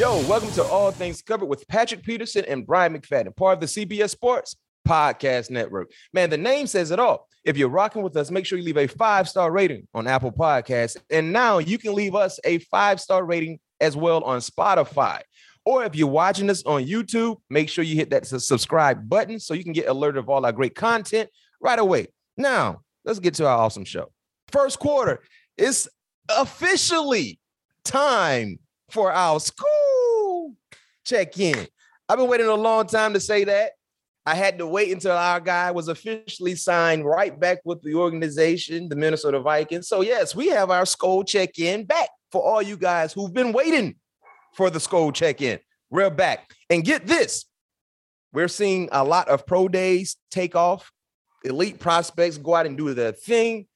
Yo, welcome to All Things Covered with Patrick Peterson and Bryant McFadden, part of the CBS Sports Podcast Network. Man, the name says it all. If you're rocking with us, make sure you leave a five star rating on Apple Podcasts. And now you can leave us a five star rating as well on Spotify. Or if you're watching us on YouTube, make sure you hit that subscribe button so you can get alerted of all our great content right away. Now, let's get to our awesome show. First quarter it's officially time for our Skol check in. I've been waiting a long time to say that. I had to wait until our guy was officially signed right back with the organization, the Minnesota Vikings. So, yes, we have our Skol check in back for all you guys who've been waiting for the Skol check in. We're back. And get this we're seeing a lot of pro days take off, elite prospects go out and do their thing.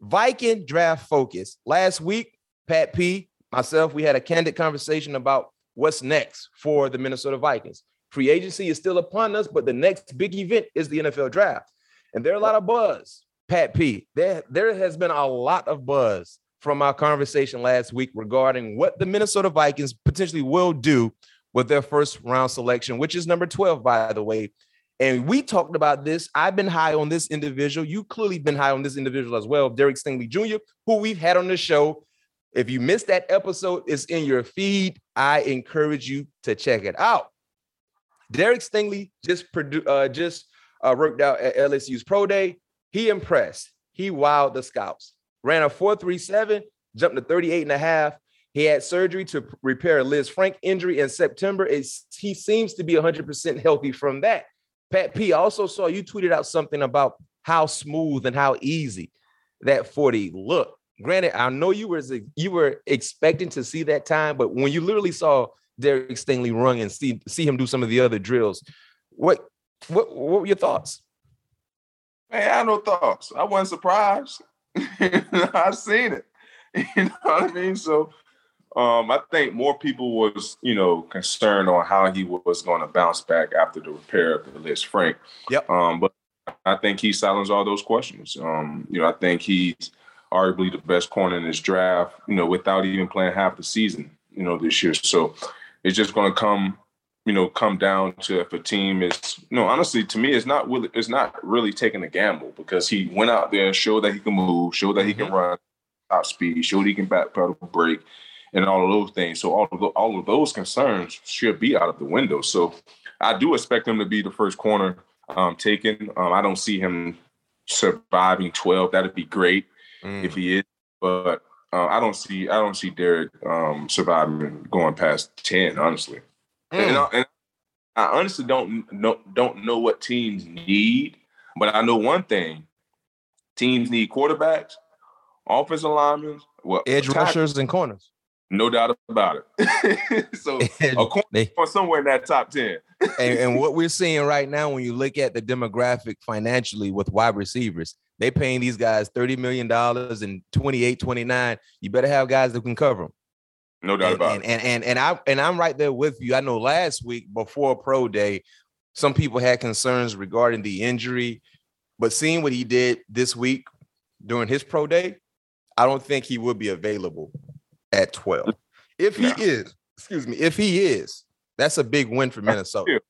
Viking draft focus. Last week, Pat P, myself, we had a candid conversation about what's next for the Minnesota Vikings. Free agency is still upon us, but the next big event is the NFL draft. And there are a lot of buzz. Pat P, there, there has been a lot of buzz from our conversation last week regarding what the Minnesota Vikings potentially will do with their first round selection, which is number 12, by the way. And we talked about this. I've been high on this individual. You clearly been high on this individual as well, Derek Stingley Jr., who we've had on the show. If you missed that episode, it's in your feed. I encourage you to check it out. Derek Stingley just produ- uh, just uh, worked out at LSU's pro day. He impressed. He wowed the scouts. Ran a 4.37, jumped to 38 and a half. He had surgery to repair a Lisfranc injury in September. It's, he seems to be 100% healthy from that. Pat P also saw you tweeted out something about how smooth and how easy that 40 looked granted, I know you were you were expecting to see that time, but when you literally saw Derek Stingley run and see see him do some of the other drills, what what what were your thoughts? Man, I had no thoughts. I wasn't surprised. I seen it. You know what I mean? So um, I think more people was, you know, concerned on how he was going to bounce back after the repair of the Lisfranc. Yep. Um, but I think he silenced all those questions. Um, you know, I think he's arguably the best corner in this draft, you know, without even playing half the season, you know, this year. So it's just going to come, you know, come down to if a team is, you know, honestly, to me, it's not really, it's not really taking a gamble because he went out there and showed that he can move, showed that he can mm-hmm. run top speed, showed he can back pedal break, and all of those things. So all of the, all of those concerns should be out of the window. So I do expect him to be the first corner um, taken. Um, I don't see him surviving 12. That'd be great mm. if he is. But uh, I don't see I don't see Derek um, surviving going past ten. Honestly, mm. and, I, and, I, honestly don't know don't know what teams need, but I know one thing: teams need quarterbacks, offensive linemen, well, edge rushers, and corners. No doubt about it. so corner somewhere in that top 10. and, and, what we're seeing right now, when you look at the demographic financially with wide receivers, they paying these guys $30 million and 28, 29. You better have guys that can cover them. No doubt and, about and, it. And, and and I and I'm right there with you. I know last week before pro day, some people had concerns regarding the injury, but seeing what he did this week during his pro day, I don't think he will be available at 12. If he is, excuse me, if he is, that's a big win for Minnesota.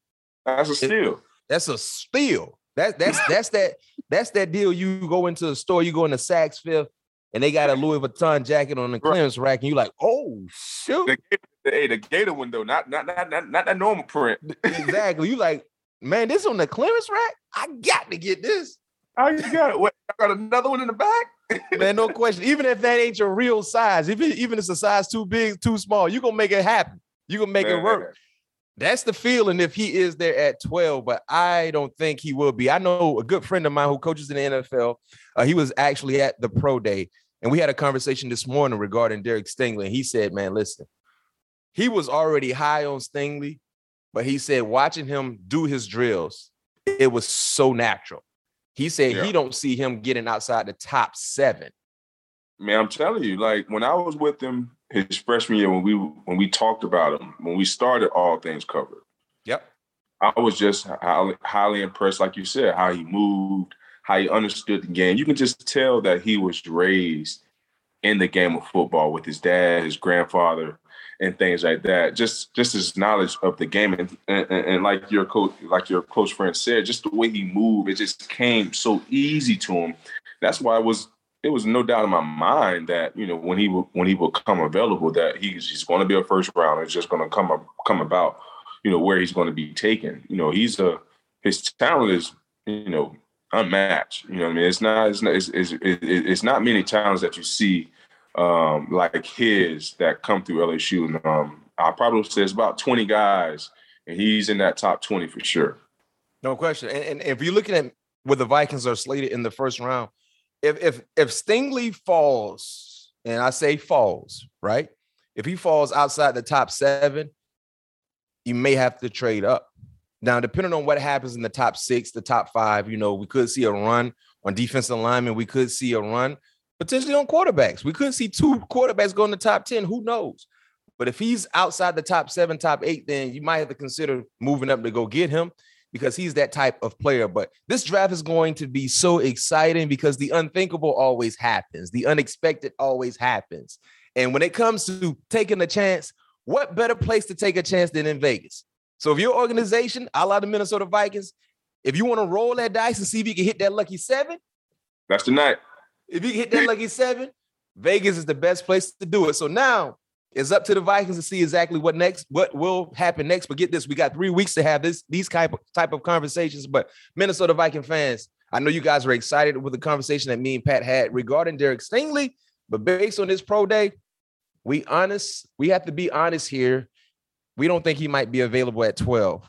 That's a steal. That's a steal. That that's that's that that's that deal. You go into the store, you go into Saks Fifth, and they got a Louis Vuitton jacket on the clearance rack, and you're like, oh shoot. The, hey, the gator window, not not not not, not that normal print. exactly. You like, man, this on the clearance rack? I got to get this. I got it. What, I got another one in the back. Man, no question. Even if that ain't your real size, if it, even if it's a size too big, too small, you're gonna make it happen. You gonna make man. it work. That's the feeling if he is there at 12, but I don't think he will be. I know a good friend of mine who coaches in the NFL. Uh, he was actually at the pro day, and we had a conversation this morning regarding Derek Stingley. He said, Man, listen, he was already high on Stingley, but he said watching him do his drills, it was so natural. He said yeah. he don't see him getting outside the top seven. Man, I'm telling you, like when I was with him his freshman year when we when we talked about him when we started all things covered. Yep. I was just highly, highly impressed, like you said, how he moved, how he understood the game. You can just tell that he was raised in the game of football with his dad, his grandfather, and things like that. Just just his knowledge of the game, and, and, and like your coach, like your close friend said, just the way he moved, it just came so easy to him. That's why it was it was no doubt in my mind that you know when he when he will come available that he's he's going to be a first round. It's just going to come up, come about, you know, where he's going to be taken. You know, he's a his talent is you know unmatched. You know, I mean, it's not it's not it's, it's, it's not many talents that you see um, like his that come through LSU. And um, I probably say it's about twenty guys, and he's in that top twenty for sure. No question. And, and if you're looking at where the Vikings are slated in the first round if if if Stingley falls, and I say falls, right? If he falls outside the top seven, you may have to trade up. Now, depending on what happens in the top six, the top five, you know, we could see a run on defensive linemen. We could see a run potentially on quarterbacks. We couldn't see two quarterbacks go in the top 10. Who knows? But if he's outside the top seven, top eight, then you might have to consider moving up to go get him because he's that type of player. But this draft is going to be so exciting because the unthinkable always happens, the unexpected always happens. And when it comes to taking a chance, what better place to take a chance than in Vegas? So if your organization, a la the Minnesota Vikings, if you want to roll that dice and see if you can hit that lucky seven, that's the night. If you hit that lucky seven, Vegas is the best place to do it. So now it's up to the Vikings to see exactly what next, what will happen next. But get this, we got three weeks to have this these type of type of conversations. But Minnesota Viking fans, I know you guys are excited with the conversation that me and Pat had regarding Derek Stingley. But based on this pro day, we honest, we have to be honest here. We don't think he might be available at 12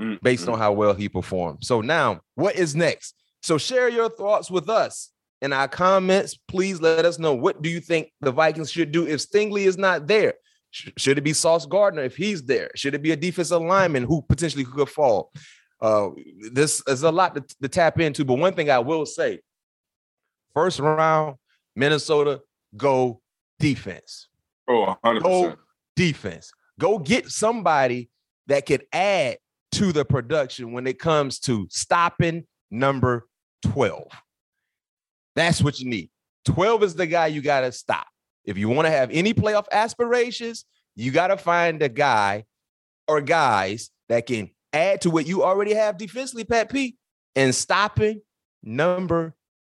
mm-hmm. based on how well he performed. So now, what is next? So share your thoughts with us in our comments. Please let us know what do you think the Vikings should do if Stingley is not there. Should it be Sauce Gardner if he's there? Should it be a defensive lineman who potentially could fall? Uh, this is a lot to, to tap into, but one thing I will say: first round, Minnesota, go defense. Oh, 100%. Go defense. Go get somebody that could add to the production when it comes to stopping number 12. That's what you need. 12 is the guy you got to stop. If you want to have any playoff aspirations, you got to find a guy or guys that can add to what you already have defensively, Pat P, and stopping number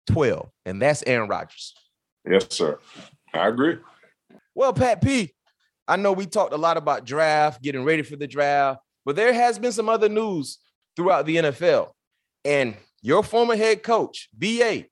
12. And that's Aaron Rodgers. Yes, sir. I agree. Well, Pat P, I know we talked a lot about draft, getting ready for the draft, but there has been some other news throughout the NFL. And your former head coach, BA,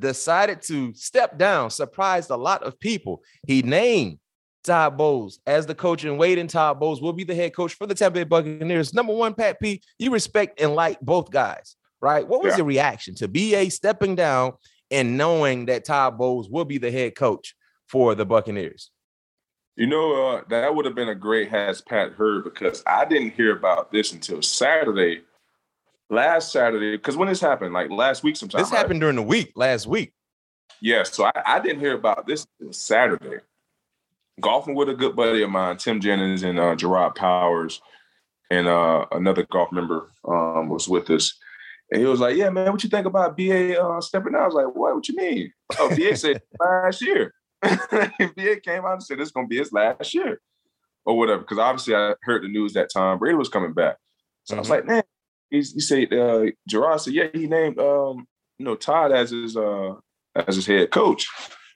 decided to step down, surprised a lot of people. He named Todd Bowles as the coach and Wade and Todd Bowles will be the head coach for the Tampa Bay Buccaneers. Number one, Pat P, you respect and like both guys, right? What was yeah. your reaction to BA stepping down and knowing that Todd Bowles will be the head coach for the Buccaneers? You know, uh, that would have been a great has Pat heard because I didn't hear about this until Saturday last Saturday, because when this happened, like last week sometime. This happened during the week, last week. Yeah, so I, I didn't hear about this Saturday. Golfing with a good buddy of mine, Tim Jennings and uh, Jerraud Powers, and uh, another golf member um, was with us. And he was like, "Yeah, man, what you think about BA uh, stepping out?" I was like, "What? What you mean?" Oh, BA said last year. BA came out and said it's going to be his last year, or whatever. Because obviously, I heard the news that Tom Brady was coming back. So mm-hmm. I was mm-hmm. like, "Man, he, he said uh, Jerraud said, yeah, he named um, you know Todd as his uh, as his head coach.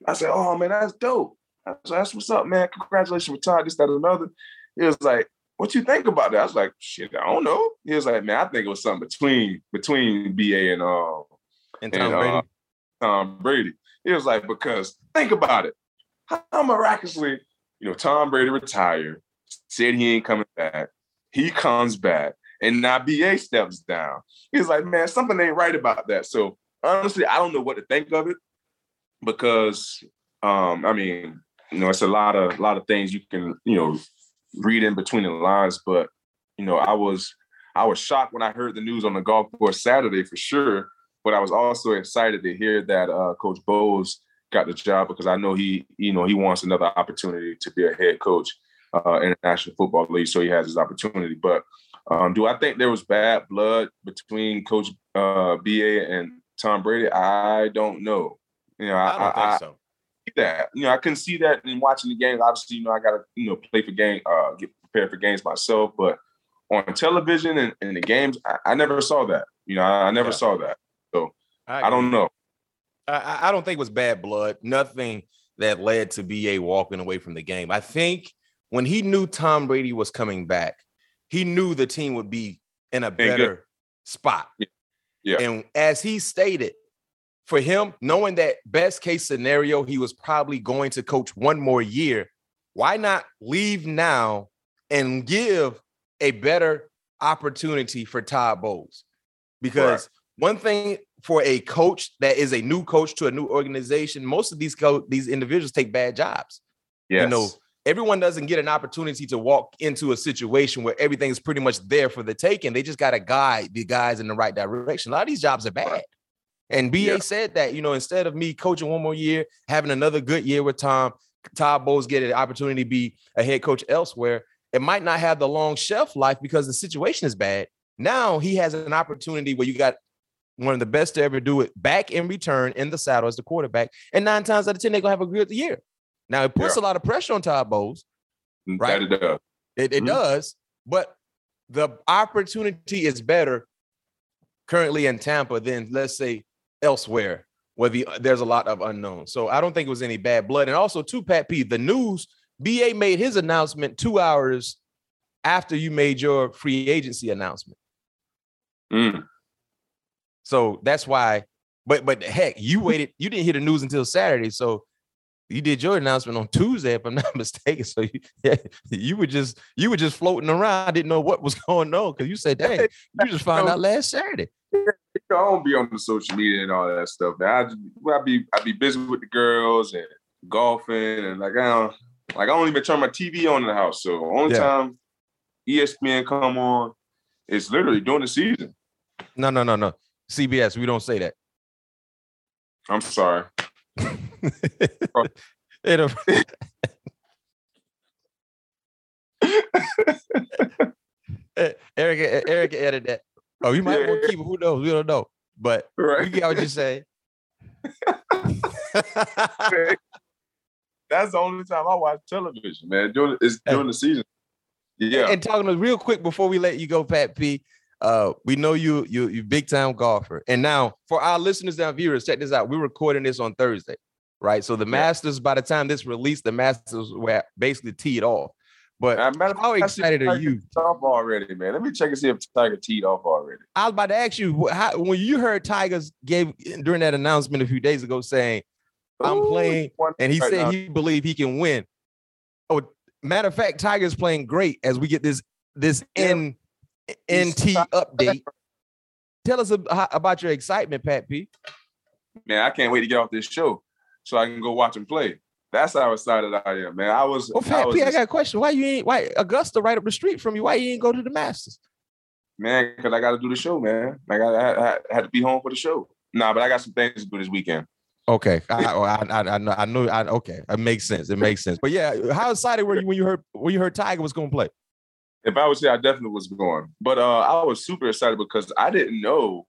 I said, "Oh man, that's dope." I said, "That's what's up, man. Congratulations, retired this, that, another." He was like, "What you think about that?" I was like, "Shit, I don't know." He was like, "Man, I think it was something between between BA and uh and Tom and, Brady." Uh, Tom Brady. He was like, "Because think about it, how miraculously, you know, Tom Brady retired, said he ain't coming back. He comes back, and now BA steps down. He's like, man, something ain't right about that. So honestly, I don't know what to think of it because, um, I mean, you know, it's a lot of a lot of things you can, you know, read in between the lines. But you know, I was I was shocked when I heard the news on the golf course Saturday for sure. But I was also excited to hear that uh, Coach Bowles got the job because I know he, you know, he wants another opportunity to be a head coach uh, in the National Football League, so he has his opportunity. But um, do I think there was bad blood between Coach uh, BA and Tom Brady? I don't know. You know, I, I don't I, think so. that you know, I couldn't see that in watching the games. Obviously, you know, I got to you know play for game, uh, get prepared for games myself. But on television and, and the games, I, I, never saw that. You know, I, never yeah. saw that. So I, don't know. I, I don't think it was bad blood. Nothing that led to BA walking away from the game. I think when he knew Tom Brady was coming back, he knew the team would be in a better spot. Yeah. And as he stated, for him, knowing that best case scenario, he was probably going to coach one more year. Why not leave now and give a better opportunity for Todd Bowles? Because right. one thing for a coach that is a new coach to a new organization, most of these co- these individuals take bad jobs. Yes. You know, everyone doesn't get an opportunity to walk into a situation where everything is pretty much there for the taking. They just got to guide the guys in the right direction. A lot of these jobs are bad. And BA yeah. said that, you know, instead of me coaching one more year, having another good year with Tom, Todd Bowles get an opportunity to be a head coach elsewhere, it might not have the long shelf life because the situation is bad. Now he has an opportunity where you got one of the best to ever do it back in return in the saddle as the quarterback. And nine times out of 10, they're going to have a good year. Now, it puts yeah. a lot of pressure on Todd Bowles, mm, right? That it does. It, it mm-hmm. does. But the opportunity is better currently in Tampa than, let's say, elsewhere where the, there's a lot of unknowns. So I don't think it was any bad blood. And also, too, Pat P, the news, BA made his announcement two hours after you made your free agency announcement. Mm. So that's why, but but heck, you waited, you didn't hear the news until Saturday. So you did your announcement on Tuesday, if I'm not mistaken. So you, yeah, you were just you were just floating around, I didn't know what was going on because you said, "Dang, you just found out last Saturday." I don't be on the social media and all that stuff. I just, I be I be busy with the girls and golfing and like I don't like I don't even turn my TV on in the house. So only yeah. time ESPN come on is literally during the season. No, no, no, no. CBS, we don't say that. I'm sorry. It'll... Eh, Eric, eh, Eric added that. Oh, you might want to keep it. Who knows? We don't know. But right. you get what you say. That's the only time I watch television, man. During it's during the season. Yeah. And talking to real quick before we let you go, Pat P. Uh, we know you you you big time golfer. And now for our listeners and viewers, check this out. We're recording this on Thursday, right? So the yeah. Masters, by the time this released, the Masters were basically teed off. But how excited are you? Off already, man. Let me check and see if Tiger teed off already. I was about to ask you how, when you heard Tigers gave during that announcement a few days ago saying, "I'm Ooh, playing," and he right said now. he believed he can win. Oh, matter of fact, Tiger's playing great as we get this this yeah. N, NT update. Tell us about your excitement, Pat P. Man, I can't wait to get off this show so I can go watch him play. That's how excited I am, man. I was. Oh, well, Pat I, was P, just, I got a question. Why you ain't? Why Augusta right up the street from you? Why you ain't go to the Masters? Man, because I got to do the show, man. I got I, I, had to be home for the show. Nah, but I got some things to do this weekend. Okay, I, I, I, I know, I know, I, okay, it makes sense. It makes sense. But yeah, how excited were you when you heard when you heard Tiger was going to play? If I was here, I definitely was going. But uh, I was super excited because I didn't know.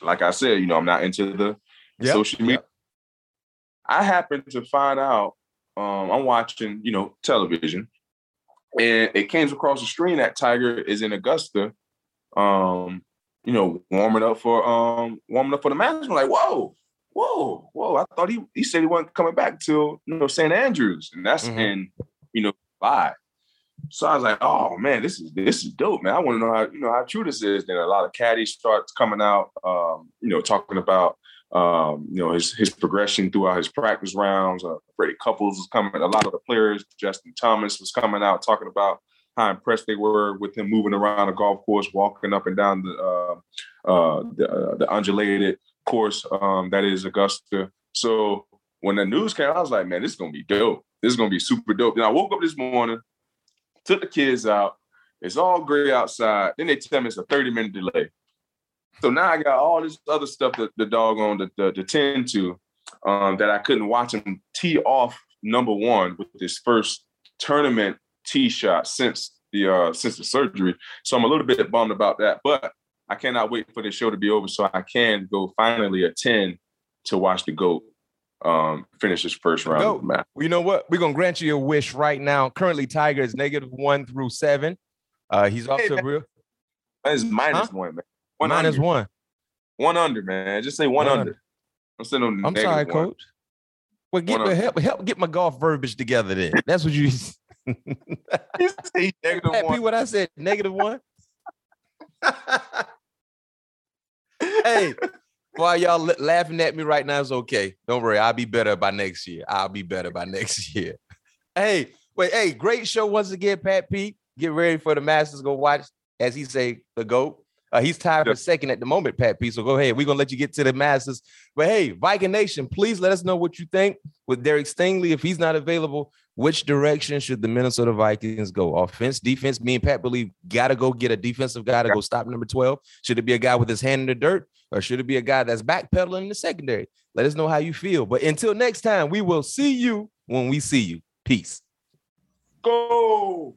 Like I said, you know, I'm not into the yep. social media. Yep. I happened to find out um, I'm watching, you know, television, and it came across the screen that Tiger is in Augusta, um, you know, warming up for um warming up for the match. I'm like, whoa, whoa, whoa! I thought he he said he wasn't coming back till you know St. Andrews, and that's mm-hmm. in you know July. So I was like, oh man, this is this is dope, man. I want to know how you know how true this is. Then a lot of caddies starts coming out, um, you know, talking about um, you know his his progression throughout his practice rounds. Uh, Freddie Couples was coming. A lot of the players, Justin Thomas was coming out talking about how impressed they were with him moving around the golf course, walking up and down the uh, uh, the, uh, the, undulated course um, that is Augusta. So when the news came, I was like, man, this is gonna be dope. This is gonna be super dope. And I woke up this morning, took the kids out. It's all gray outside. Then they tell me it's a 30 minute delay. So now I got all this other stuff that the dog on to, to, to tend to um, that I couldn't watch him tee off number one with his first tournament tee shot since the uh, since the surgery. So I'm a little bit bummed about that, but I cannot wait for the show to be over so I can go finally attend to watch the goat um, finish his first round of the match. Well, you know what? We're gonna grant you a wish right now. Currently, Tiger is negative one through seven. Uh, he's off hey, to man. real. That is minus huh? one, man. One minus under. one. One under, man. Just say one, one under. under. I'm sitting on. I'm sorry, one. coach. Well, get me, help help get my golf verbiage together. Then that's what you. you say negative Happy one. What I said, negative one. hey, while y'all laughing at me right now, is okay. Don't worry, I'll be better by next year. I'll be better by next year. Hey, wait, hey, great show once again, Pat Pete. Get ready for the Masters. Go watch, as he say, the GOAT. Uh, he's tied for second at the moment, Pat P. So go ahead. We're gonna let you get to the Masters. But hey, Viking Nation, please let us know what you think with Derek Stingley. If he's not available, which direction should the Minnesota Vikings go? Offense, defense. Me and Pat believe gotta go get a defensive guy to go stop number 12. Should it be a guy with his hand in the dirt, or should it be a guy that's backpedaling in the secondary? Let us know how you feel. But until next time, we will see you when we see you. Peace. Go.